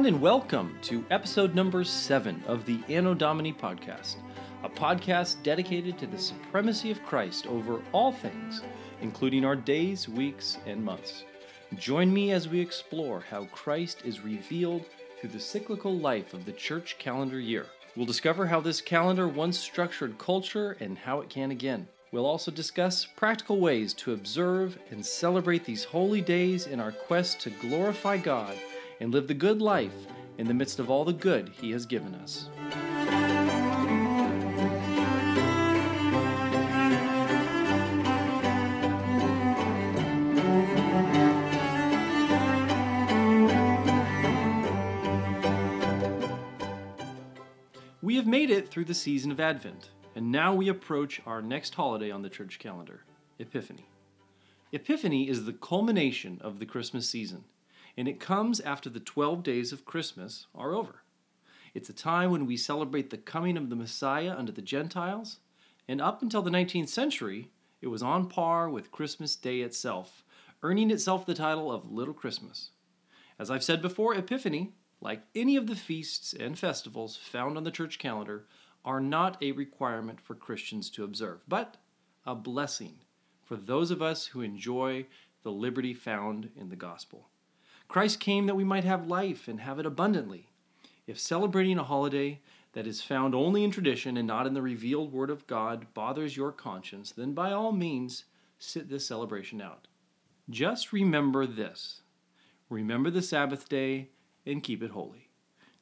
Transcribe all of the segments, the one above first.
Everyone, and welcome to episode number seven of the Anno Domini podcast, a podcast dedicated to the supremacy of Christ over all things, including our days, weeks, and months. Join me as we explore how Christ is revealed through the cyclical life of the church calendar year. We'll discover how this calendar once structured culture and how it can again. We'll also discuss practical ways to observe and celebrate these holy days in our quest to glorify God and live the good life in the midst of all the good He has given us. We have made it through the season of Advent, and now we approach our next holiday on the church calendar Epiphany. Epiphany is the culmination of the Christmas season and it comes after the 12 days of Christmas are over. It's a time when we celebrate the coming of the Messiah unto the Gentiles, and up until the 19th century, it was on par with Christmas Day itself, earning itself the title of Little Christmas. As I've said before, Epiphany, like any of the feasts and festivals found on the church calendar, are not a requirement for Christians to observe, but a blessing for those of us who enjoy the liberty found in the gospel. Christ came that we might have life and have it abundantly. If celebrating a holiday that is found only in tradition and not in the revealed Word of God bothers your conscience, then by all means sit this celebration out. Just remember this remember the Sabbath day and keep it holy.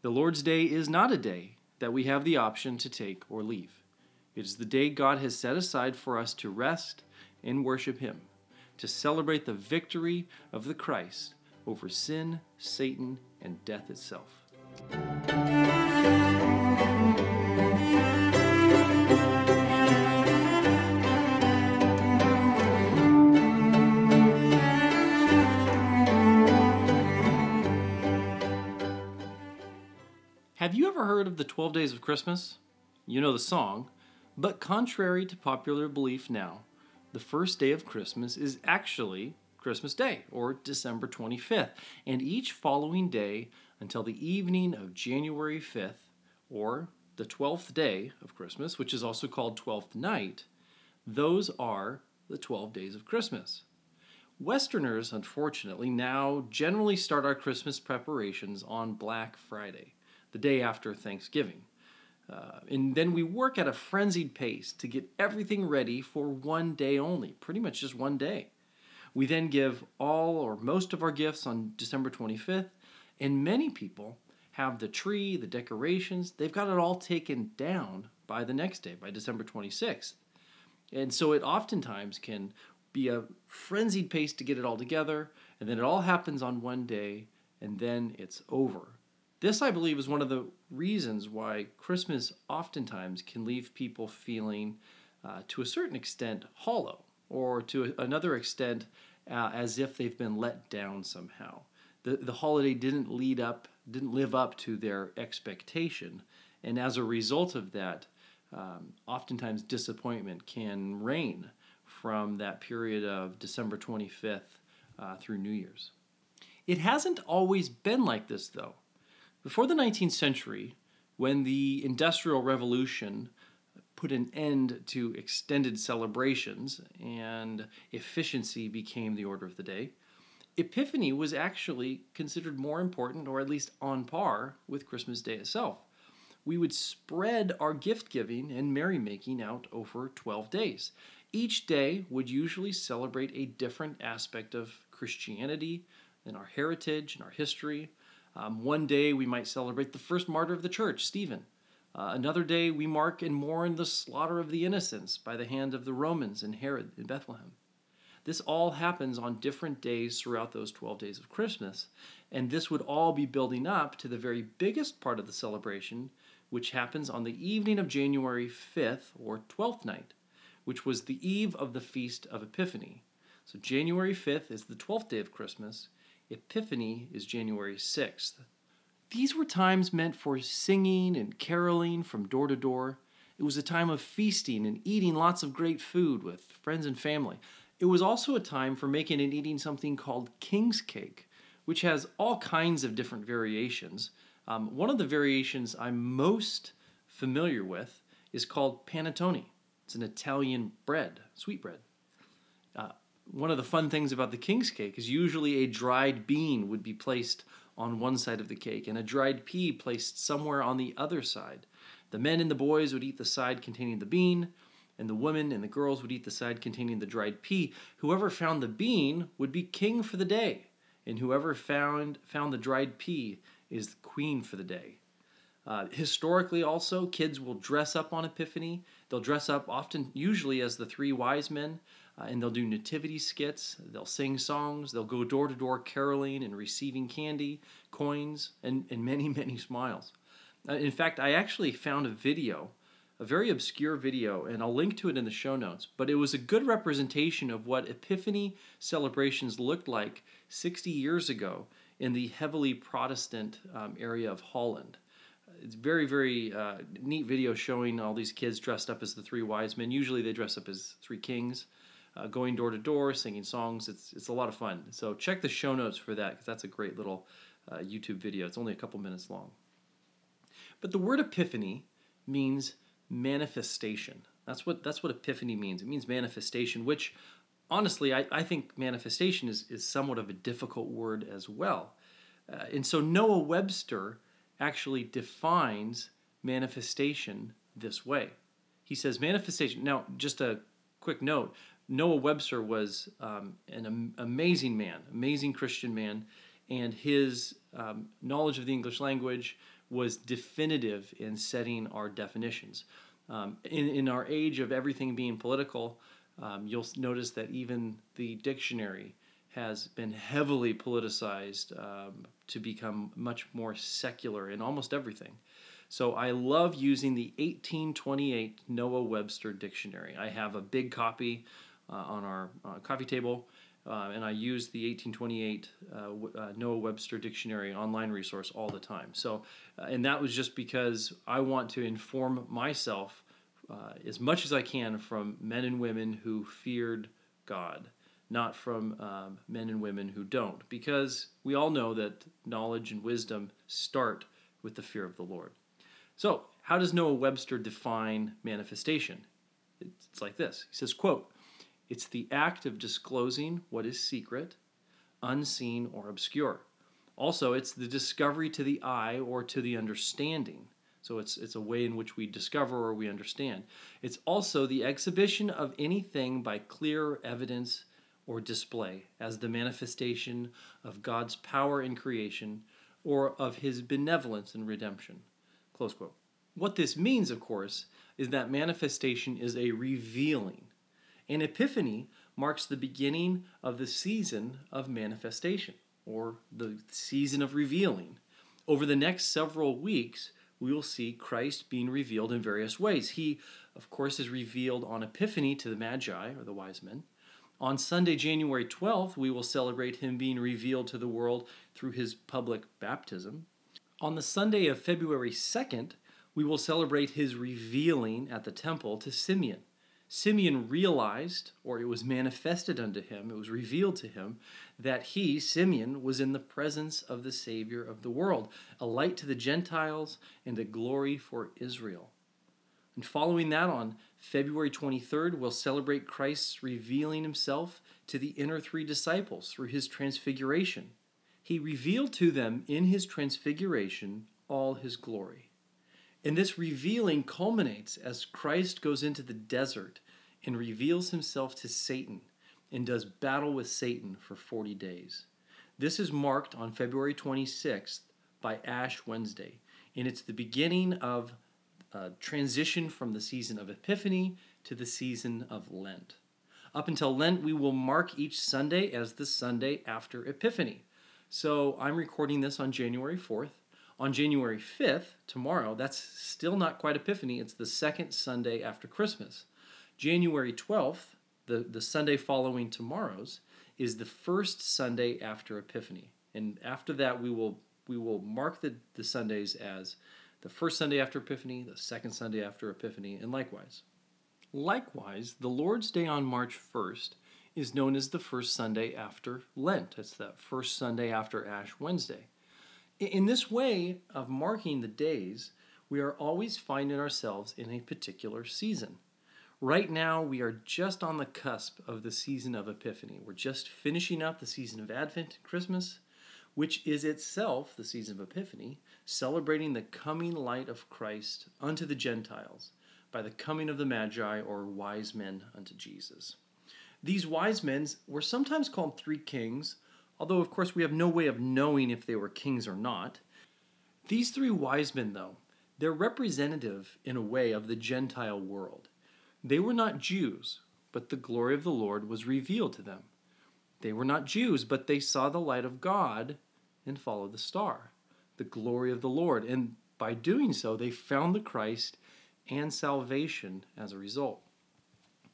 The Lord's Day is not a day that we have the option to take or leave. It is the day God has set aside for us to rest and worship Him, to celebrate the victory of the Christ over sin, Satan, and death itself. Have you ever heard of the 12 Days of Christmas? You know the song, but contrary to popular belief now, the first day of Christmas is actually Christmas Day, or December 25th, and each following day until the evening of January 5th, or the 12th day of Christmas, which is also called 12th night, those are the 12 days of Christmas. Westerners, unfortunately, now generally start our Christmas preparations on Black Friday, the day after Thanksgiving. Uh, and then we work at a frenzied pace to get everything ready for one day only, pretty much just one day. We then give all or most of our gifts on December 25th, and many people have the tree, the decorations, they've got it all taken down by the next day, by December 26th. And so it oftentimes can be a frenzied pace to get it all together, and then it all happens on one day, and then it's over. This, I believe, is one of the reasons why Christmas oftentimes can leave people feeling, uh, to a certain extent, hollow, or to another extent, uh, as if they've been let down somehow. The, the holiday didn't lead up, didn't live up to their expectation, and as a result of that, um, oftentimes disappointment can reign from that period of December 25th uh, through New Year's. It hasn't always been like this, though. Before the 19th century, when the Industrial Revolution put an end to extended celebrations and efficiency became the order of the day, Epiphany was actually considered more important, or at least on par, with Christmas Day itself. We would spread our gift giving and merrymaking out over 12 days. Each day would usually celebrate a different aspect of Christianity and our heritage and our history. Um, one day we might celebrate the first martyr of the church, Stephen. Uh, another day we mark and mourn the slaughter of the innocents by the hand of the Romans and Herod in Bethlehem. This all happens on different days throughout those 12 days of Christmas, and this would all be building up to the very biggest part of the celebration, which happens on the evening of January 5th or 12th night, which was the eve of the Feast of Epiphany. So January 5th is the 12th day of Christmas, Epiphany is January 6th. These were times meant for singing and caroling from door to door. It was a time of feasting and eating lots of great food with friends and family. It was also a time for making and eating something called king's cake, which has all kinds of different variations. Um, one of the variations I'm most familiar with is called panettone. It's an Italian bread, sweet bread. Uh, one of the fun things about the king's cake is usually a dried bean would be placed on one side of the cake and a dried pea placed somewhere on the other side. The men and the boys would eat the side containing the bean, and the women and the girls would eat the side containing the dried pea. Whoever found the bean would be king for the day, and whoever found found the dried pea is queen for the day. Uh, historically, also, kids will dress up on Epiphany. They'll dress up often, usually, as the three wise men, uh, and they'll do nativity skits. They'll sing songs. They'll go door to door caroling and receiving candy, coins, and, and many, many smiles. Uh, in fact, I actually found a video, a very obscure video, and I'll link to it in the show notes, but it was a good representation of what Epiphany celebrations looked like 60 years ago in the heavily Protestant um, area of Holland it's very very uh, neat video showing all these kids dressed up as the three wise men. Usually they dress up as three kings, uh, going door to door singing songs. It's it's a lot of fun. So check the show notes for that because that's a great little uh, YouTube video. It's only a couple minutes long. But the word epiphany means manifestation. That's what that's what epiphany means. It means manifestation, which honestly I, I think manifestation is, is somewhat of a difficult word as well. Uh, and so Noah Webster actually defines manifestation this way. He says manifestation. Now, just a quick note Noah Webster was um, an am- amazing man, amazing Christian man, and his um, knowledge of the English language was definitive in setting our definitions. Um, in, in our age of everything being political, um, you'll notice that even the dictionary has been heavily politicized um, to become much more secular in almost everything. So I love using the 1828 Noah Webster Dictionary. I have a big copy uh, on our uh, coffee table, uh, and I use the 1828 uh, uh, Noah Webster Dictionary online resource all the time. So, and that was just because I want to inform myself as much as I can from men and women who feared God not from um, men and women who don't, because we all know that knowledge and wisdom start with the fear of the Lord. So, how does Noah Webster define manifestation? It's like this. He says, quote, "It's the act of disclosing what is secret, unseen or obscure. Also, it's the discovery to the eye or to the understanding." So it's it's a way in which we discover or we understand. It's also the exhibition of anything by clear evidence or display as the manifestation of God's power in creation or of his benevolence in redemption. Close quote. What this means, of course, is that manifestation is a revealing. An epiphany marks the beginning of the season of manifestation, or the season of revealing. Over the next several weeks, we will see Christ being revealed in various ways. He, of course, is revealed on Epiphany to the Magi, or the wise men. On Sunday, January 12th, we will celebrate him being revealed to the world through his public baptism. On the Sunday of February 2nd, we will celebrate his revealing at the temple to Simeon. Simeon realized, or it was manifested unto him, it was revealed to him, that he, Simeon, was in the presence of the Savior of the world, a light to the Gentiles and a glory for Israel. And following that, on February 23rd, we'll celebrate Christ's revealing himself to the inner three disciples through his transfiguration. He revealed to them in his transfiguration all his glory. And this revealing culminates as Christ goes into the desert and reveals himself to Satan and does battle with Satan for 40 days. This is marked on February 26th by Ash Wednesday, and it's the beginning of uh, transition from the season of Epiphany to the season of Lent. Up until Lent, we will mark each Sunday as the Sunday after Epiphany. So I'm recording this on January 4th. On January 5th, tomorrow, that's still not quite Epiphany, it's the second Sunday after Christmas. January 12th, the, the Sunday following tomorrow's, is the first Sunday after Epiphany. And after that, we will we will mark the, the Sundays as the first Sunday after Epiphany, the second Sunday after Epiphany, and likewise. Likewise, the Lord's Day on March 1st is known as the first Sunday after Lent. It's that first Sunday after Ash Wednesday. In this way of marking the days, we are always finding ourselves in a particular season. Right now, we are just on the cusp of the season of Epiphany. We're just finishing up the season of Advent and Christmas, which is itself the season of Epiphany, celebrating the coming light of Christ unto the Gentiles by the coming of the Magi or wise men unto Jesus. These wise men were sometimes called three kings, although, of course, we have no way of knowing if they were kings or not. These three wise men, though, they're representative in a way of the Gentile world. They were not Jews, but the glory of the Lord was revealed to them. They were not Jews, but they saw the light of God and followed the star, the glory of the Lord. And by doing so, they found the Christ and salvation as a result.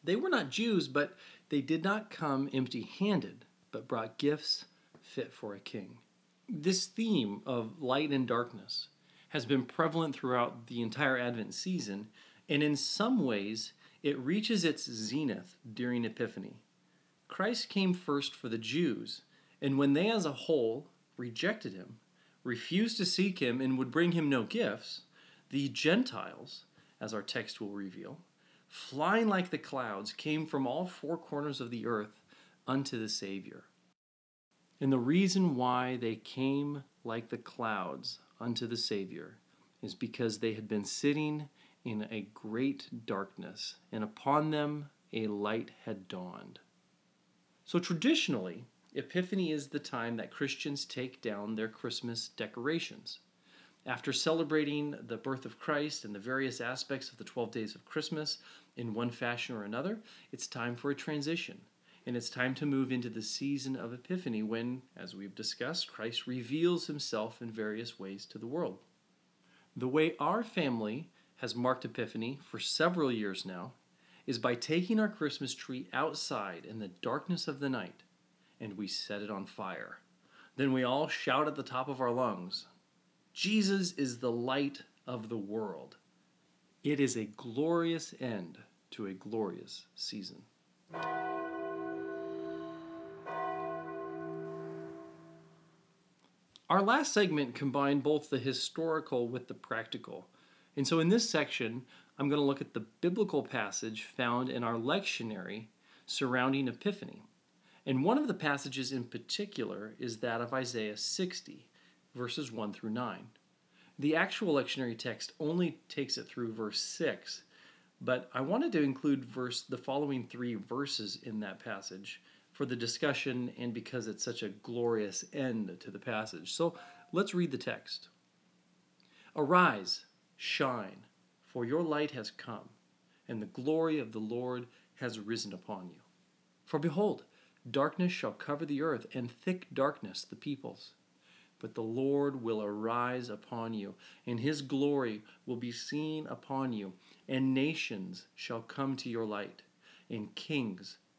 They were not Jews, but they did not come empty handed, but brought gifts fit for a king. This theme of light and darkness has been prevalent throughout the entire Advent season, and in some ways, it reaches its zenith during Epiphany. Christ came first for the Jews, and when they as a whole rejected him, refused to seek him, and would bring him no gifts, the Gentiles, as our text will reveal, flying like the clouds, came from all four corners of the earth unto the Savior. And the reason why they came like the clouds unto the Savior is because they had been sitting in a great darkness, and upon them a light had dawned. So traditionally, Epiphany is the time that Christians take down their Christmas decorations. After celebrating the birth of Christ and the various aspects of the 12 days of Christmas in one fashion or another, it's time for a transition. And it's time to move into the season of Epiphany when, as we've discussed, Christ reveals himself in various ways to the world. The way our family has marked Epiphany for several years now is by taking our Christmas tree outside in the darkness of the night and we set it on fire. Then we all shout at the top of our lungs Jesus is the light of the world. It is a glorious end to a glorious season. Our last segment combined both the historical with the practical. And so in this section, I'm going to look at the biblical passage found in our lectionary surrounding Epiphany. And one of the passages in particular is that of Isaiah 60, verses 1 through 9. The actual lectionary text only takes it through verse 6, but I wanted to include verse the following three verses in that passage for the discussion and because it's such a glorious end to the passage. So let's read the text. Arise, shine, for your light has come, and the glory of the Lord has risen upon you. For behold, Darkness shall cover the earth, and thick darkness the peoples. But the Lord will arise upon you, and his glory will be seen upon you, and nations shall come to your light, and kings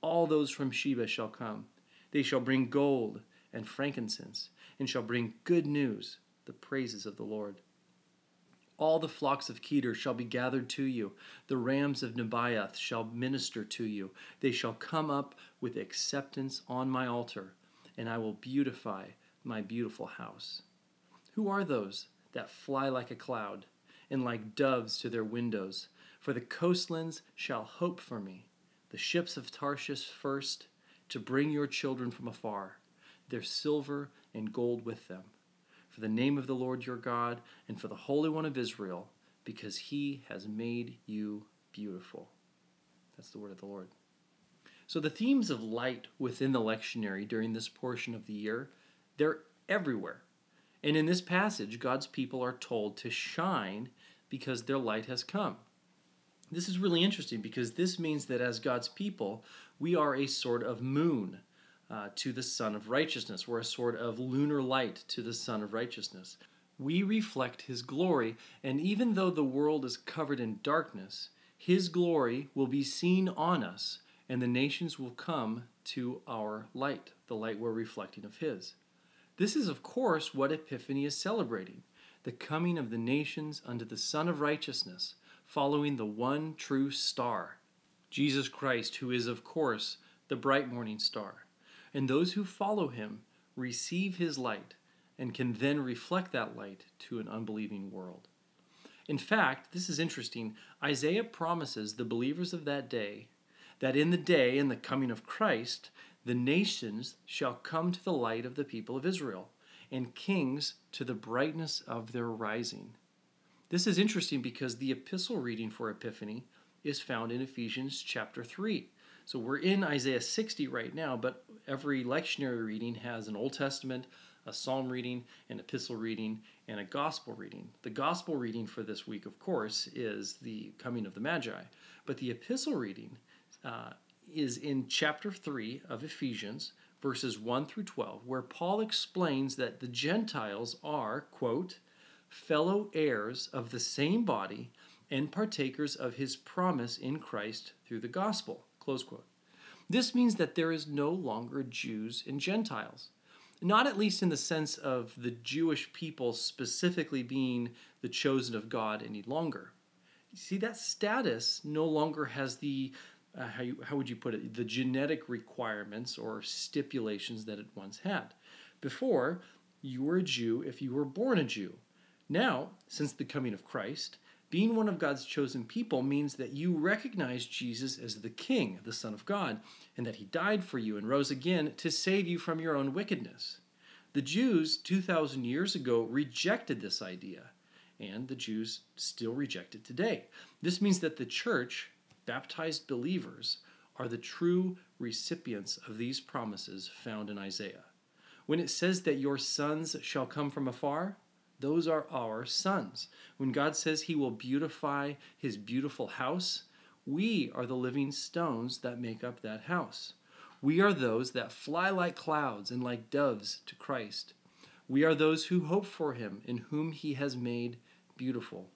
All those from Sheba shall come. They shall bring gold and frankincense, and shall bring good news, the praises of the Lord. All the flocks of Kedar shall be gathered to you. The rams of Nebaioth shall minister to you. They shall come up with acceptance on my altar, and I will beautify my beautiful house. Who are those that fly like a cloud, and like doves to their windows? For the coastlands shall hope for me, the ships of Tarshish first, to bring your children from afar, their silver and gold with them for the name of the Lord your God, and for the Holy One of Israel, because he has made you beautiful. That's the word of the Lord. So the themes of light within the lectionary during this portion of the year, they're everywhere. And in this passage, God's people are told to shine because their light has come. This is really interesting because this means that as God's people, we are a sort of moon uh, to the sun of righteousness. We're a sort of lunar light to the sun of righteousness. We reflect his glory, and even though the world is covered in darkness, his glory will be seen on us, and the nations will come to our light, the light we're reflecting of his. This is, of course, what Epiphany is celebrating the coming of the nations unto the Sun of Righteousness, following the one true star, Jesus Christ, who is, of course, the bright morning star. And those who follow him receive his light and can then reflect that light to an unbelieving world. In fact, this is interesting. Isaiah promises the believers of that day that in the day and the coming of Christ, the nations shall come to the light of the people of Israel, and kings to the brightness of their rising. This is interesting because the epistle reading for Epiphany is found in Ephesians chapter 3. So we're in Isaiah 60 right now, but every lectionary reading has an Old Testament, a psalm reading, an epistle reading, and a gospel reading. The gospel reading for this week, of course, is the coming of the Magi, but the epistle reading uh, is in chapter 3 of Ephesians, verses 1 through 12, where Paul explains that the Gentiles are, quote, fellow heirs of the same body and partakers of his promise in Christ through the gospel, close quote. This means that there is no longer Jews and Gentiles. Not at least in the sense of the Jewish people specifically being the chosen of God any longer. You see, that status no longer has the uh, how, you, how would you put it, the genetic requirements or stipulations that it once had. Before, you were a Jew if you were born a Jew. Now, since the coming of Christ, being one of God's chosen people means that you recognize Jesus as the King, the Son of God, and that he died for you and rose again to save you from your own wickedness. The Jews 2,000 years ago rejected this idea, and the Jews still reject it today. This means that the church baptized believers are the true recipients of these promises found in Isaiah. When it says that your sons shall come from afar, those are our sons. When God says he will beautify his beautiful house, we are the living stones that make up that house. We are those that fly like clouds and like doves to Christ. We are those who hope for him, in whom he has made beautiful.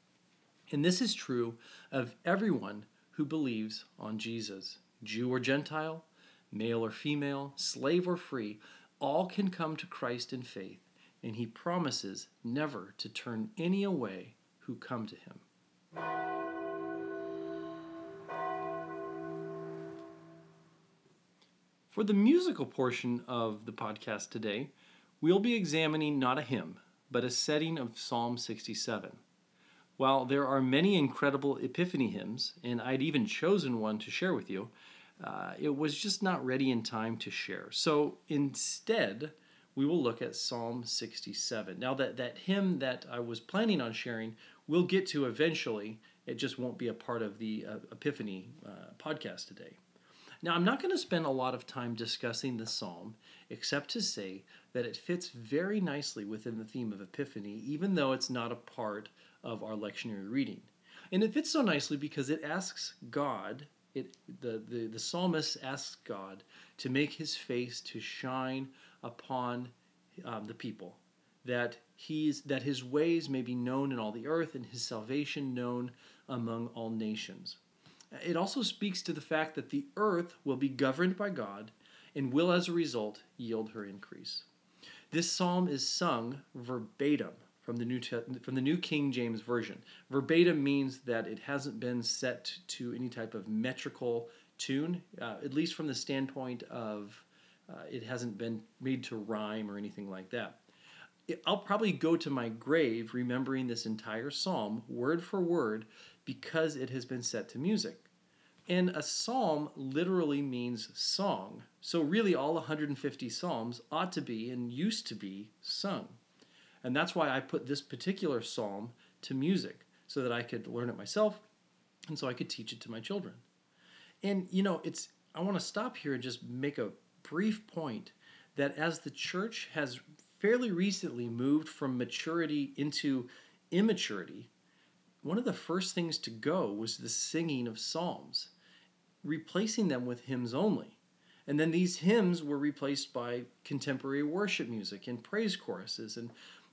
And this is true of everyone who believes on Jesus. Jew or Gentile, male or female, slave or free, all can come to Christ in faith, and he promises never to turn any away who come to him. For the musical portion of the podcast today, we'll be examining not a hymn, but a setting of Psalm 67. While there are many incredible Epiphany hymns, and I'd even chosen one to share with you, uh, it was just not ready in time to share. So instead, we will look at Psalm 67. Now, that, that hymn that I was planning on sharing, we'll get to eventually. It just won't be a part of the uh, Epiphany uh, podcast today. Now, I'm not going to spend a lot of time discussing the psalm, except to say that it fits very nicely within the theme of Epiphany, even though it's not a part of our lectionary reading. And it fits so nicely because it asks God, it, the, the, the psalmist asks God to make his face to shine upon um, the people, that, he's, that his ways may be known in all the earth and his salvation known among all nations. It also speaks to the fact that the earth will be governed by God and will, as a result, yield her increase. This psalm is sung verbatim from the New from the New King James Version. Verbatim means that it hasn't been set to any type of metrical tune, uh, at least from the standpoint of uh, it hasn't been made to rhyme or anything like that. I'll probably go to my grave remembering this entire psalm word for word because it has been set to music. And a psalm literally means song. So, really, all 150 psalms ought to be and used to be sung. And that's why I put this particular psalm to music so that I could learn it myself and so I could teach it to my children. And you know, it's I want to stop here and just make a brief point that as the church has fairly recently moved from maturity into immaturity, one of the first things to go was the singing of psalms, replacing them with hymns only. And then these hymns were replaced by contemporary worship music and praise choruses. And,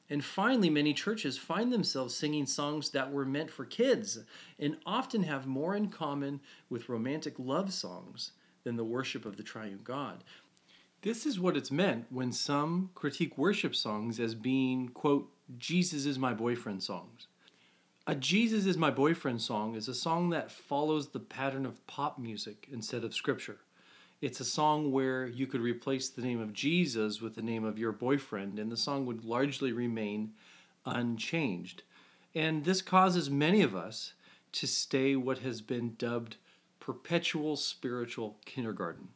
and finally, many churches find themselves singing songs that were meant for kids and often have more in common with romantic love songs than the worship of the triune God. This is what it's meant when some critique worship songs as being, quote, Jesus is my boyfriend songs. A Jesus is my boyfriend song is a song that follows the pattern of pop music instead of scripture. It's a song where you could replace the name of Jesus with the name of your boyfriend, and the song would largely remain unchanged. And this causes many of us to stay what has been dubbed perpetual spiritual kindergarten.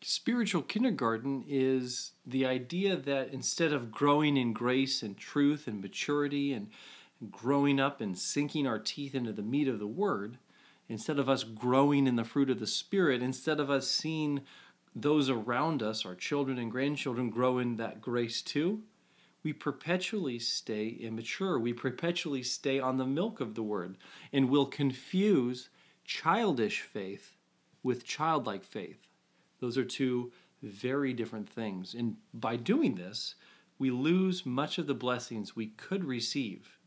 Spiritual kindergarten is the idea that instead of growing in grace and truth and maturity and growing up and sinking our teeth into the meat of the word, instead of us growing in the fruit of the Spirit, instead of us seeing those around us, our children and grandchildren, grow in that grace too, we perpetually stay immature. We perpetually stay on the milk of the word and will confuse childish faith with childlike faith. Those are two very different things. And by doing this, we lose much of the blessings we could receive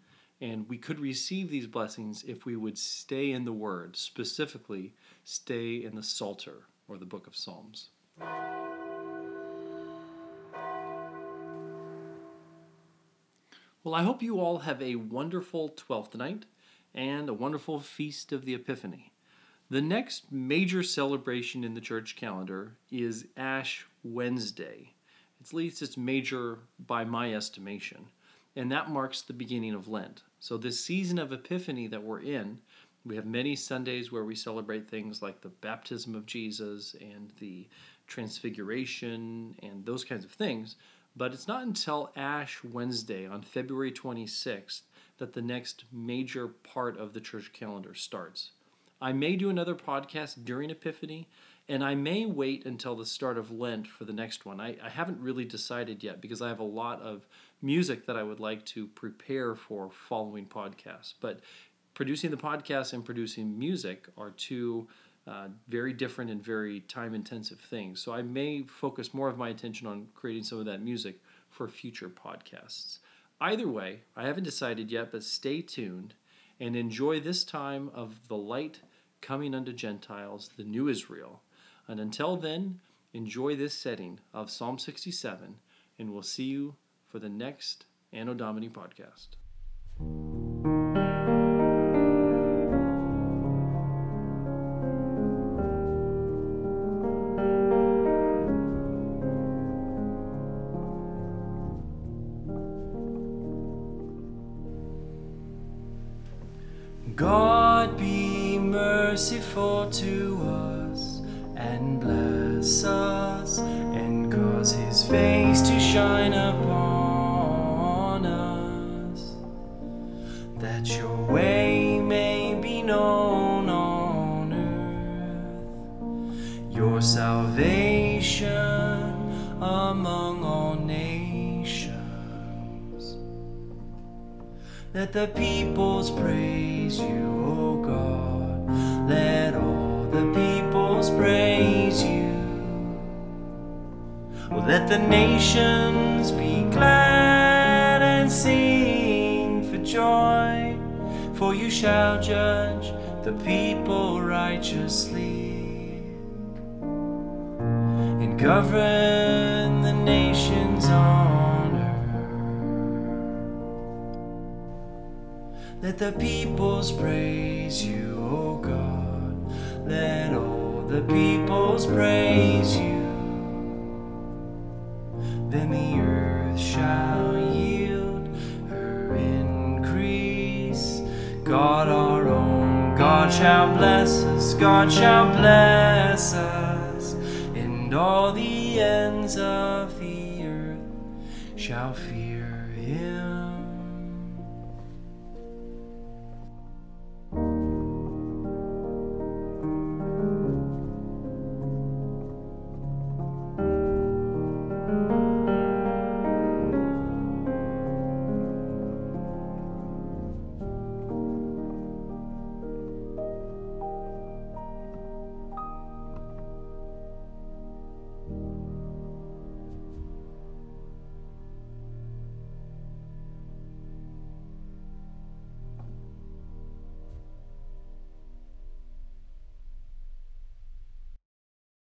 and we could receive these blessings if we would stay in the Word, specifically, stay in the Psalter or the book of Psalms. Well, I hope you all have a wonderful 12th night and a wonderful feast of the Epiphany. The next major celebration in the church calendar is Ash Wednesday. At least it's major by my estimation, and that marks the beginning of Lent. So, this season of Epiphany that we're in, we have many Sundays where we celebrate things like the baptism of Jesus and the transfiguration and those kinds of things. But it's not until Ash Wednesday on February 26th that the next major part of the church calendar starts. I may do another podcast during Epiphany, and I may wait until the start of Lent for the next one. I, I haven't really decided yet because I have a lot of music that I would like to prepare for following podcasts. But producing the podcast and producing music are two uh, very different and very time intensive things. So I may focus more of my attention on creating some of that music for future podcasts. Either way, I haven't decided yet, but stay tuned and enjoy this time of the light coming unto Gentiles, the new Israel. And until then, enjoy this setting of Psalm 67, and we'll see you for the next Anno Domini podcast. Let the peoples praise you, O God. Let all the peoples praise you. Let the nations be glad and sing for joy, for you shall judge the people righteously and govern Let the peoples praise you, O God. Let all the peoples praise you. Then the earth shall yield her increase. God our own, God shall bless us, God shall bless us, and all the ends of the earth shall fear him.